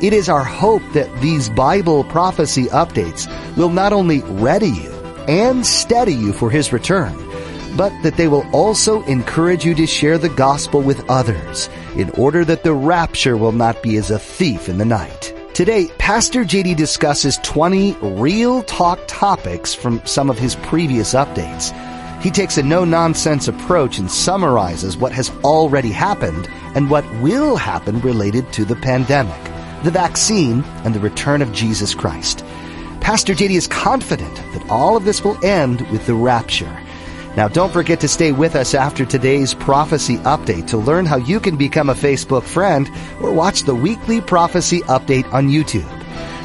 It is our hope that these Bible prophecy updates will not only ready you and steady you for His return, but that they will also encourage you to share the gospel with others in order that the rapture will not be as a thief in the night. Today, Pastor JD discusses 20 real talk topics from some of his previous updates. He takes a no-nonsense approach and summarizes what has already happened and what will happen related to the pandemic the vaccine, and the return of Jesus Christ. Pastor JD is confident that all of this will end with the rapture. Now, don't forget to stay with us after today's prophecy update to learn how you can become a Facebook friend or watch the weekly prophecy update on YouTube.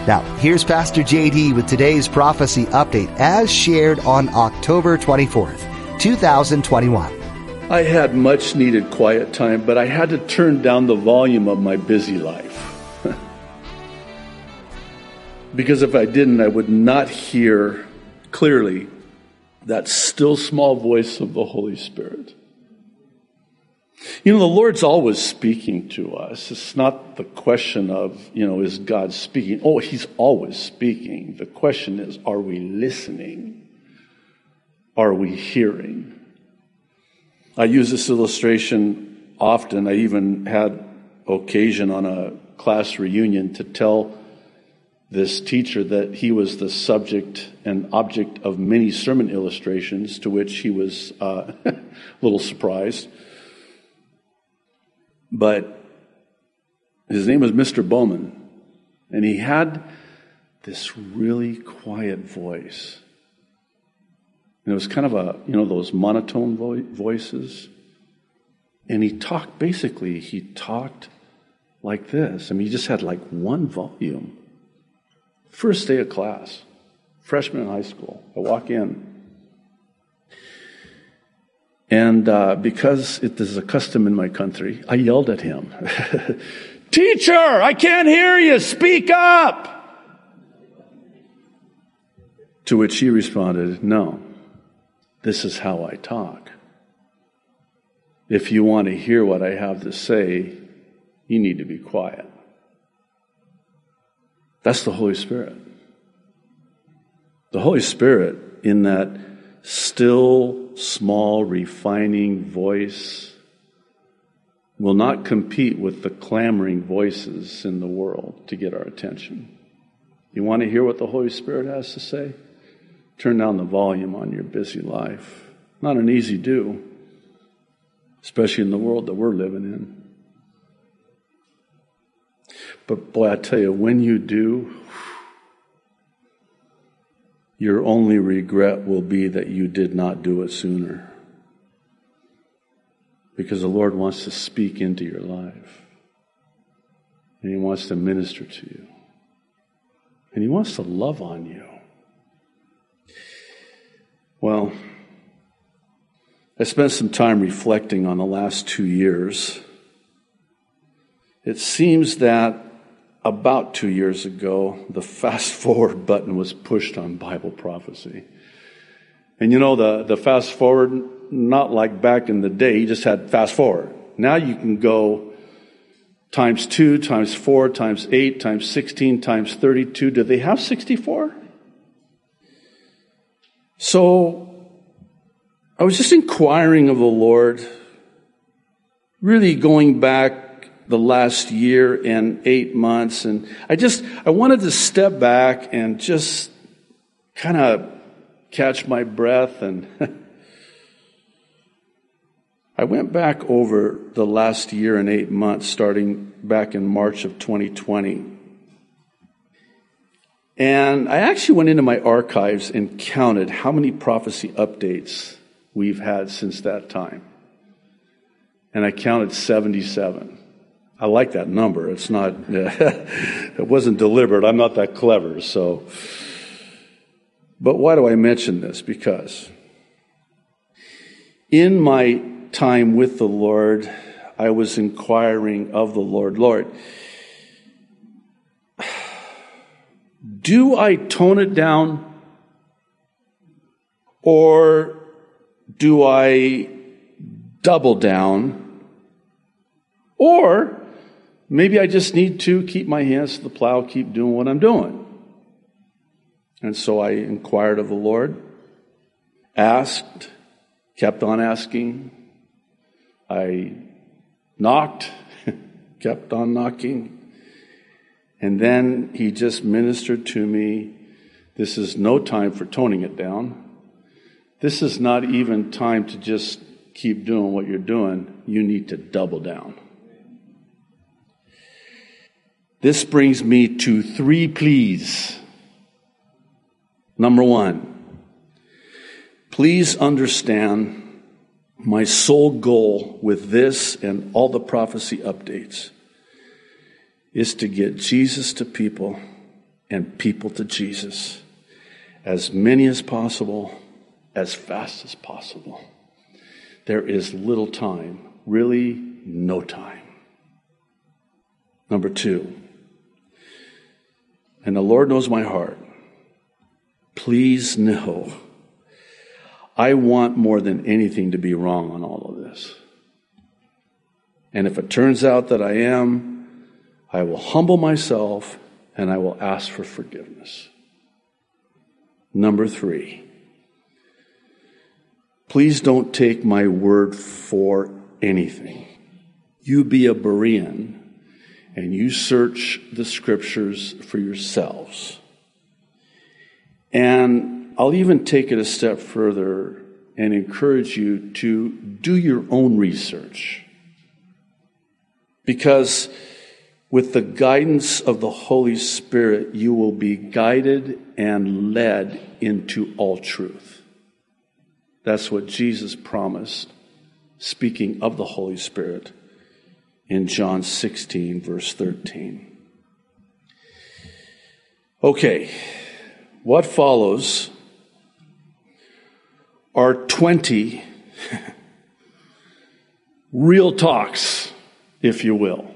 Now, here's Pastor JD with today's prophecy update as shared on October 24th, 2021. I had much needed quiet time, but I had to turn down the volume of my busy life. Because if I didn't, I would not hear clearly that still small voice of the Holy Spirit. You know, the Lord's always speaking to us. It's not the question of, you know, is God speaking? Oh, He's always speaking. The question is, are we listening? Are we hearing? I use this illustration often. I even had occasion on a class reunion to tell this teacher that he was the subject and object of many sermon illustrations, to which he was uh, a little surprised. But his name was Mr. Bowman, and he had this really quiet voice. And it was kind of a, you know, those monotone vo- voices. And he talked, basically, he talked like this. I mean, he just had like one volume. First day of class, freshman in high school. I walk in. And uh, because it is a custom in my country, I yelled at him Teacher, I can't hear you. Speak up. To which he responded, No, this is how I talk. If you want to hear what I have to say, you need to be quiet. That's the Holy Spirit. The Holy Spirit, in that still, small, refining voice, will not compete with the clamoring voices in the world to get our attention. You want to hear what the Holy Spirit has to say? Turn down the volume on your busy life. Not an easy do, especially in the world that we're living in. But boy, I tell you, when you do, your only regret will be that you did not do it sooner. Because the Lord wants to speak into your life. And He wants to minister to you. And He wants to love on you. Well, I spent some time reflecting on the last two years. It seems that about two years ago, the fast forward button was pushed on Bible prophecy. And you know, the, the fast forward, not like back in the day, you just had fast forward. Now you can go times two, times four, times eight, times 16, times 32. Do they have 64? So I was just inquiring of the Lord, really going back the last year and eight months. And I just, I wanted to step back and just kind of catch my breath. And I went back over the last year and eight months, starting back in March of 2020. And I actually went into my archives and counted how many prophecy updates we've had since that time. And I counted 77. I like that number. It's not, it wasn't deliberate. I'm not that clever. So, but why do I mention this? Because in my time with the Lord, I was inquiring of the Lord, Lord, do I tone it down or do I double down? Or maybe I just need to keep my hands to the plow, keep doing what I'm doing. And so I inquired of the Lord, asked, kept on asking. I knocked, kept on knocking. And then he just ministered to me. This is no time for toning it down. This is not even time to just keep doing what you're doing. You need to double down. This brings me to three pleas. Number one, please understand my sole goal with this and all the prophecy updates is to get Jesus to people and people to Jesus. As many as possible as fast as possible. There is little time, really no time. Number two, and the Lord knows my heart. Please know, I want more than anything to be wrong on all of this. And if it turns out that I am, I will humble myself and I will ask for forgiveness. Number three, Please don't take my word for anything. You be a Berean and you search the scriptures for yourselves. And I'll even take it a step further and encourage you to do your own research. Because with the guidance of the Holy Spirit, you will be guided and led into all truth. That's what Jesus promised, speaking of the Holy Spirit in John 16, verse 13. Okay, what follows are 20 real talks, if you will,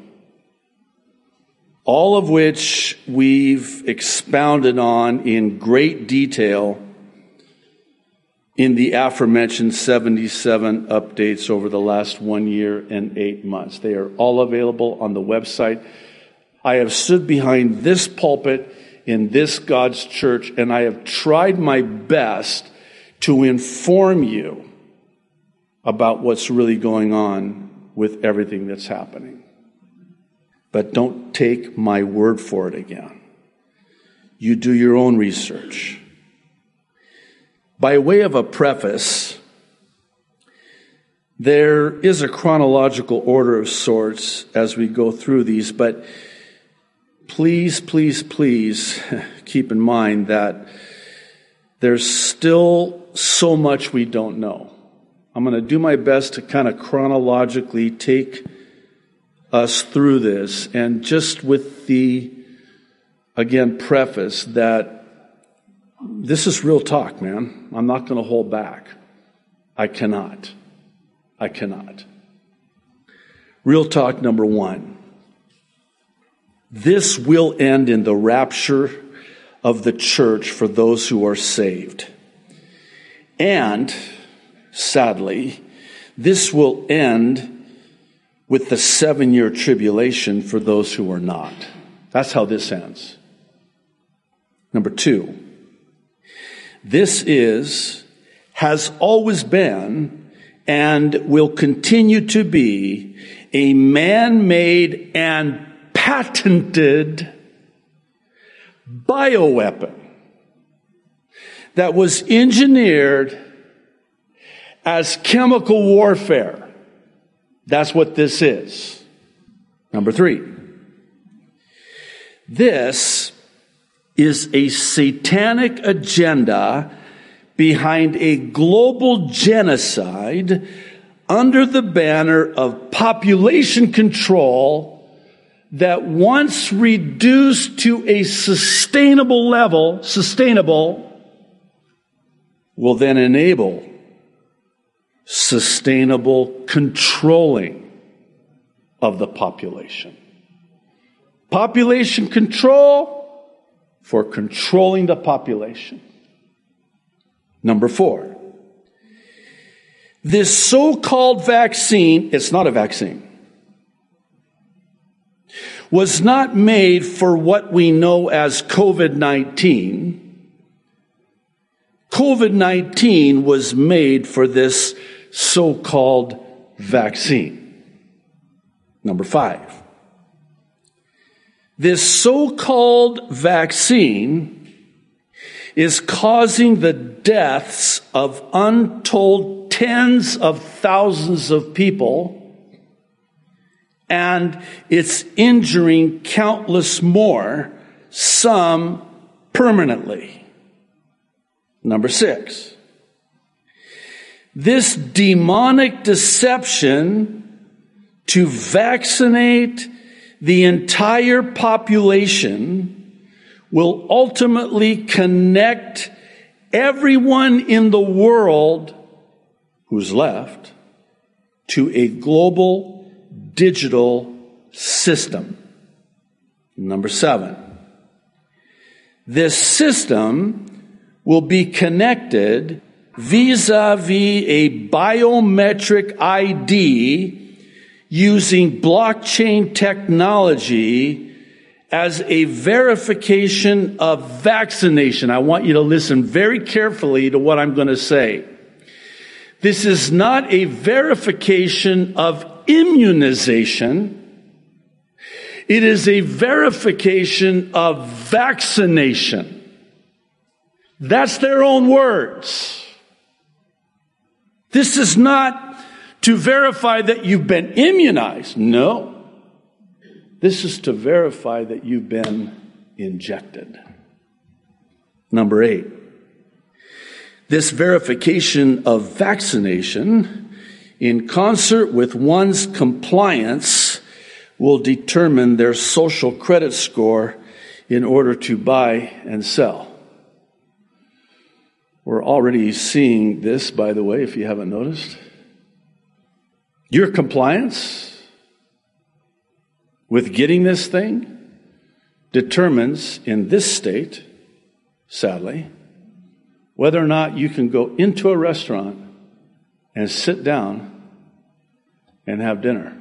all of which we've expounded on in great detail in the aforementioned 77 updates over the last one year and eight months. They are all available on the website. I have stood behind this pulpit in this God's church and I have tried my best to inform you about what's really going on with everything that's happening. But don't take my word for it again. You do your own research. By way of a preface, there is a chronological order of sorts as we go through these, but please, please, please keep in mind that there's still so much we don't know. I'm going to do my best to kind of chronologically take us through this and just with the, again, preface that this is real talk, man. I'm not going to hold back. I cannot. I cannot. Real talk number one. This will end in the rapture of the church for those who are saved. And, sadly, this will end with the seven year tribulation for those who are not. That's how this ends. Number two. This is, has always been, and will continue to be a man-made and patented bioweapon that was engineered as chemical warfare. That's what this is. Number three. This is a satanic agenda behind a global genocide under the banner of population control that once reduced to a sustainable level, sustainable, will then enable sustainable controlling of the population. Population control for controlling the population. Number four. This so-called vaccine, it's not a vaccine, was not made for what we know as COVID-19. COVID-19 was made for this so-called vaccine. Number five. This so-called vaccine is causing the deaths of untold tens of thousands of people and it's injuring countless more, some permanently. Number six. This demonic deception to vaccinate the entire population will ultimately connect everyone in the world who's left to a global digital system. Number seven. This system will be connected vis-a-vis a biometric ID using blockchain technology as a verification of vaccination. I want you to listen very carefully to what I'm going to say. This is not a verification of immunization. It is a verification of vaccination. That's their own words. This is not to verify that you've been immunized. No. This is to verify that you've been injected. Number eight. This verification of vaccination in concert with one's compliance will determine their social credit score in order to buy and sell. We're already seeing this, by the way, if you haven't noticed. Your compliance with getting this thing determines in this state, sadly, whether or not you can go into a restaurant and sit down and have dinner.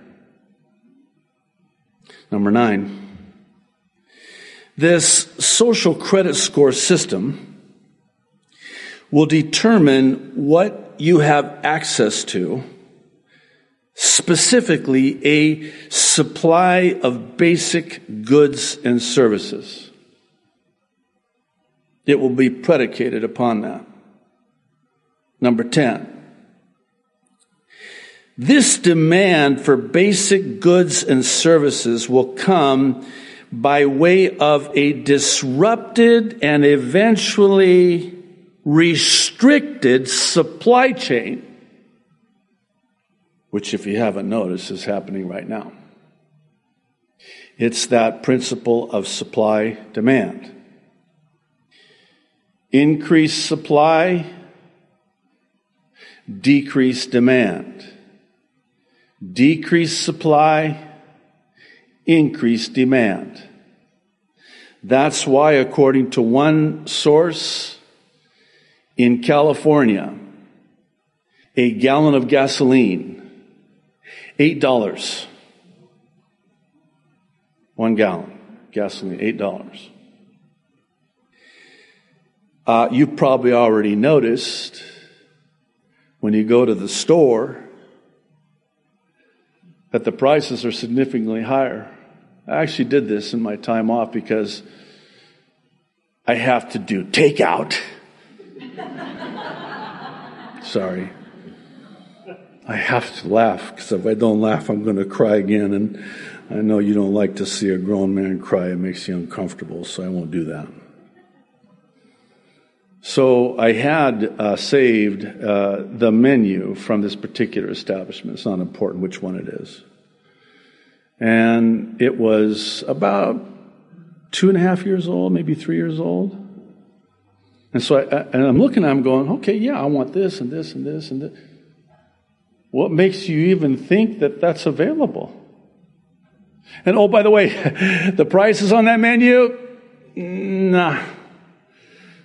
Number nine, this social credit score system will determine what you have access to, specifically a supply of basic goods and services. It will be predicated upon that. Number 10. This demand for basic goods and services will come by way of a disrupted and eventually restricted supply chain, which, if you haven't noticed, is happening right now. It's that principle of supply demand. Increased supply, decreased demand. Decreased supply, increased demand. That's why, according to one source, in California, a gallon of gasoline, $8. One gallon gasoline, $8. Uh, you probably already noticed when you go to the store that the prices are significantly higher. I actually did this in my time off because I have to do takeout. Sorry. I have to laugh because if I don't laugh, I'm going to cry again. And I know you don't like to see a grown man cry. It makes you uncomfortable, so I won't do that. So I had uh, saved uh, the menu from this particular establishment. It's not important which one it is. And it was about two and a half years old, maybe three years old. And so I, and I'm looking at him going, okay, yeah, I want this and this and this and this. What makes you even think that that's available? And oh, by the way, the prices on that menu? Nah.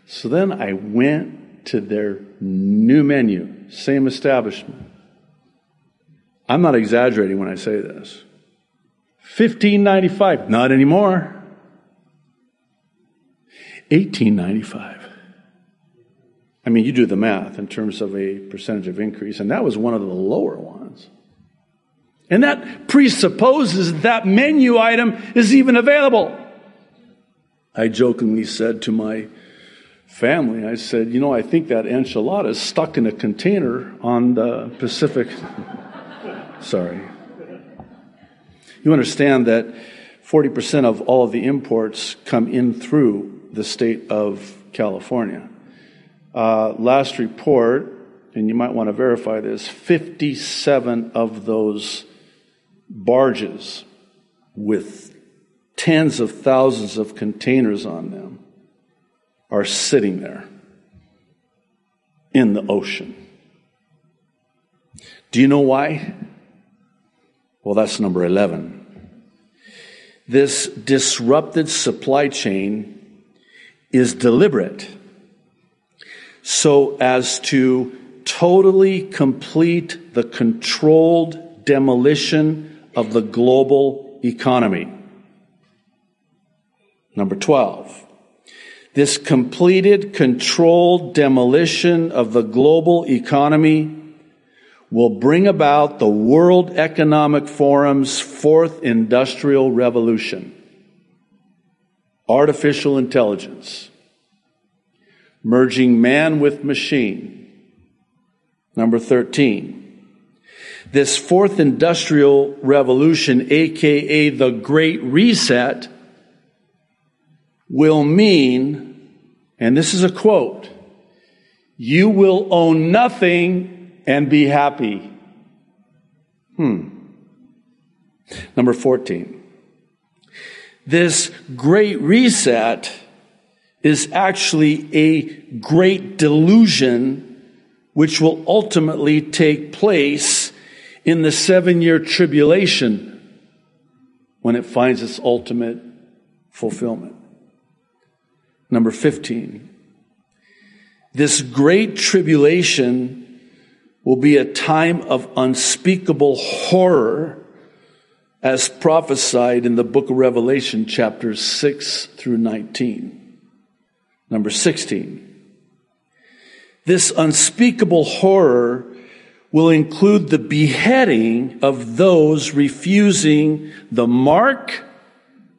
So then I went to their new menu, same establishment. I'm not exaggerating when I say this. 1595, not anymore. 1895. I mean, you do the math in terms of a percentage of increase, and that was one of the lower ones. And that presupposes that menu item is even available. I jokingly said to my family, I said, you know, I think that enchilada is stuck in a container on the Pacific. Sorry. You understand that 40% of all of the imports come in through the state of California. Uh, last report, and you might want to verify this 57 of those barges with tens of thousands of containers on them are sitting there in the ocean. Do you know why? Well, that's number 11. This disrupted supply chain is deliberate so as to totally complete the controlled demolition of the global economy. Number 12. This completed, controlled demolition of the global economy will bring about the World Economic Forum's fourth industrial revolution. Artificial intelligence. Merging man with machine. Number 13. This fourth industrial revolution, aka the Great Reset, will mean, and this is a quote, you will own nothing and be happy. Hmm. Number 14. This great reset is actually a great delusion which will ultimately take place in the seven year tribulation when it finds its ultimate fulfillment. Number 15. This great tribulation will be a time of unspeakable horror as prophesied in the book of Revelation, chapters 6 through 19. Number 16. This unspeakable horror will include the beheading of those refusing the mark,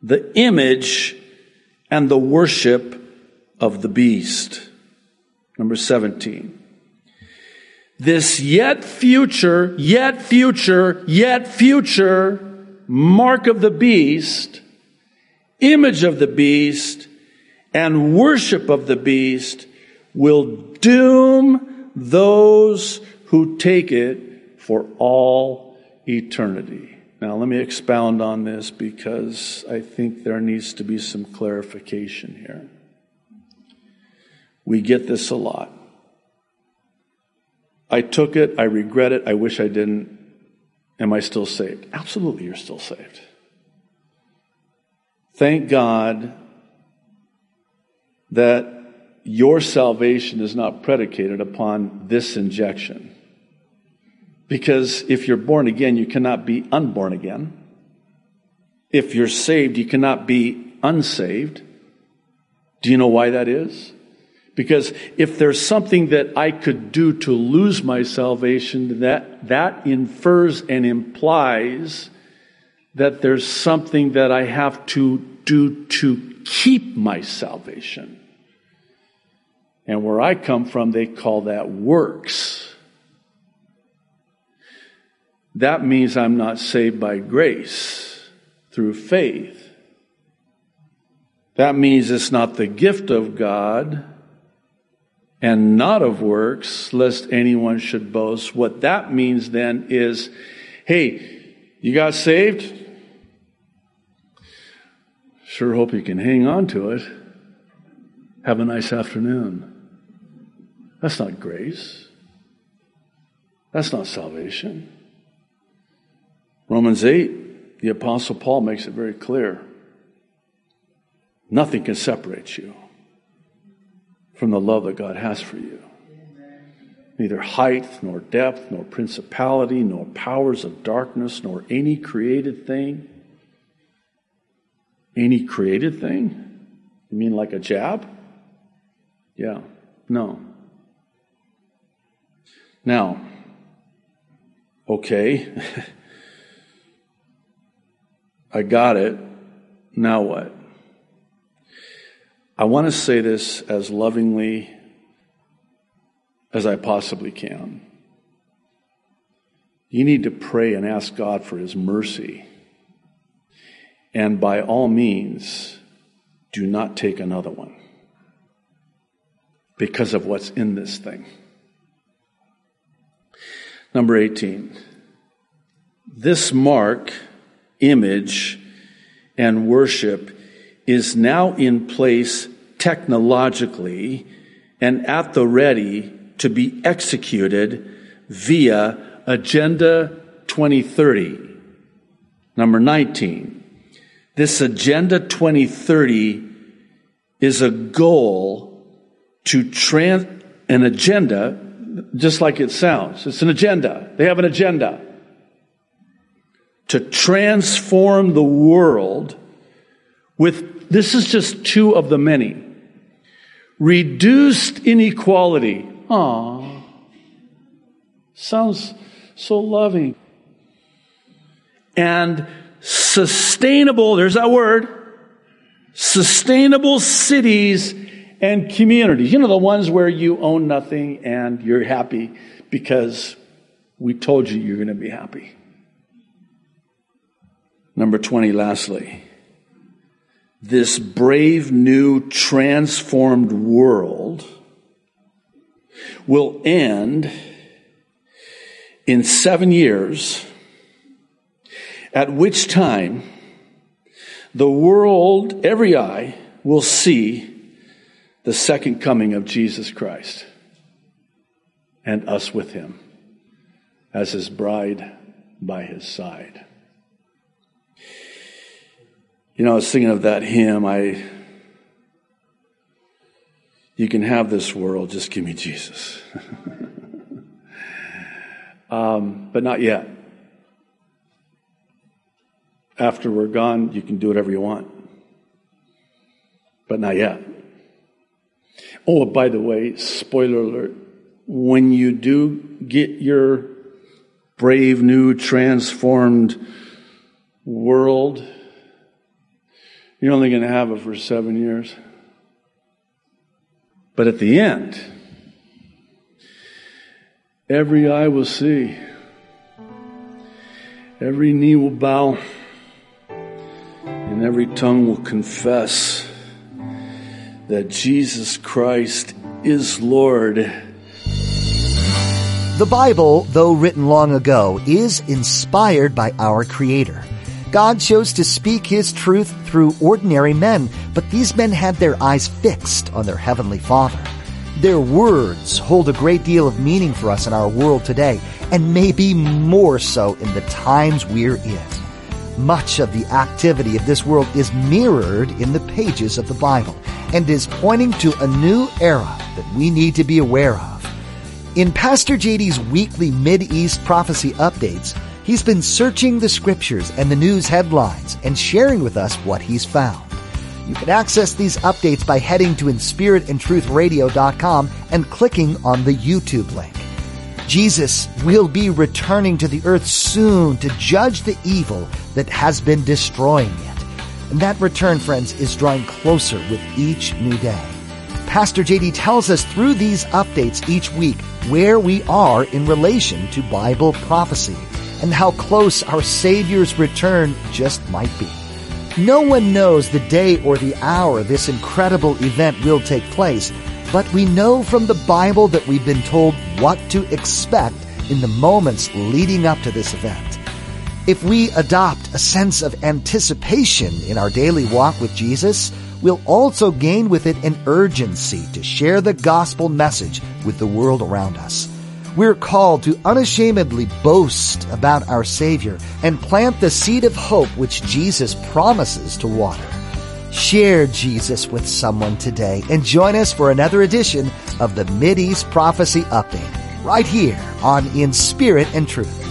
the image, and the worship of the beast. Number 17. This yet future, yet future, yet future mark of the beast, image of the beast, and worship of the beast will doom those who take it for all eternity. Now, let me expound on this because I think there needs to be some clarification here. We get this a lot. I took it, I regret it, I wish I didn't. Am I still saved? Absolutely, you're still saved. Thank God that your salvation is not predicated upon this injection. Because if you're born again, you cannot be unborn again. If you're saved, you cannot be unsaved. Do you know why that is? Because if there's something that I could do to lose my salvation, that, that infers and implies that there's something that I have to do to keep my salvation. And where I come from, they call that works that means I'm not saved by grace through faith. That means it's not the gift of God and not of works, lest anyone should boast. What that means then is hey, you got saved? Sure hope you can hang on to it. Have a nice afternoon. That's not grace. That's not salvation. Romans 8, the Apostle Paul makes it very clear. Nothing can separate you from the love that God has for you. Neither height, nor depth, nor principality, nor powers of darkness, nor any created thing. Any created thing? You mean like a jab? Yeah, no. Now, okay, I got it. Now what? I want to say this as lovingly as I possibly can. You need to pray and ask God for His mercy. And by all means, do not take another one because of what's in this thing. Number 18. This mark, image, and worship is now in place technologically and at the ready to be executed via Agenda 2030. Number 19. This Agenda 2030 is a goal to trans, an agenda just like it sounds. It's an agenda. They have an agenda to transform the world with, this is just two of the many. Reduced inequality. Ah, sounds so loving. And sustainable, there's that word, sustainable cities and communities. You know, the ones where you own nothing and you're happy because we told you you're going to be happy. Number 20, lastly, this brave new transformed world will end in seven years, at which time the world, every eye, will see the second coming of Jesus Christ and us with him as his bride by his side. You know, I was thinking of that hymn. I, you can have this world, just give me Jesus. um, but not yet. After we're gone, you can do whatever you want. But not yet. Oh, by the way, spoiler alert. When you do get your brave, new, transformed world, you're only going to have it for seven years. But at the end, every eye will see, every knee will bow, and every tongue will confess that Jesus Christ is Lord. The Bible, though written long ago, is inspired by our Creator. God chose to speak His truth through ordinary men, but these men had their eyes fixed on their Heavenly Father. Their words hold a great deal of meaning for us in our world today, and maybe more so in the times we're in. Much of the activity of this world is mirrored in the pages of the Bible and is pointing to a new era that we need to be aware of. In Pastor JD's weekly Mid-East prophecy updates, he's been searching the scriptures and the news headlines and sharing with us what he's found. You can access these updates by heading to inspiritandtruthradio.com and clicking on the YouTube link. Jesus will be returning to the earth soon to judge the evil that has been destroying it. And that return, friends, is drawing closer with each new day. Pastor JD tells us through these updates each week where we are in relation to Bible prophecy and how close our Savior's return just might be. No one knows the day or the hour this incredible event will take place, but we know from the Bible that we've been told what to expect in the moments leading up to this event. If we adopt a sense of anticipation in our daily walk with Jesus, we'll also gain with it an urgency to share the gospel message with the world around us. We're called to unashamedly boast about our Savior and plant the seed of hope which Jesus promises to water. Share Jesus with someone today and join us for another edition of the East Prophecy Update right here on In Spirit and Truth.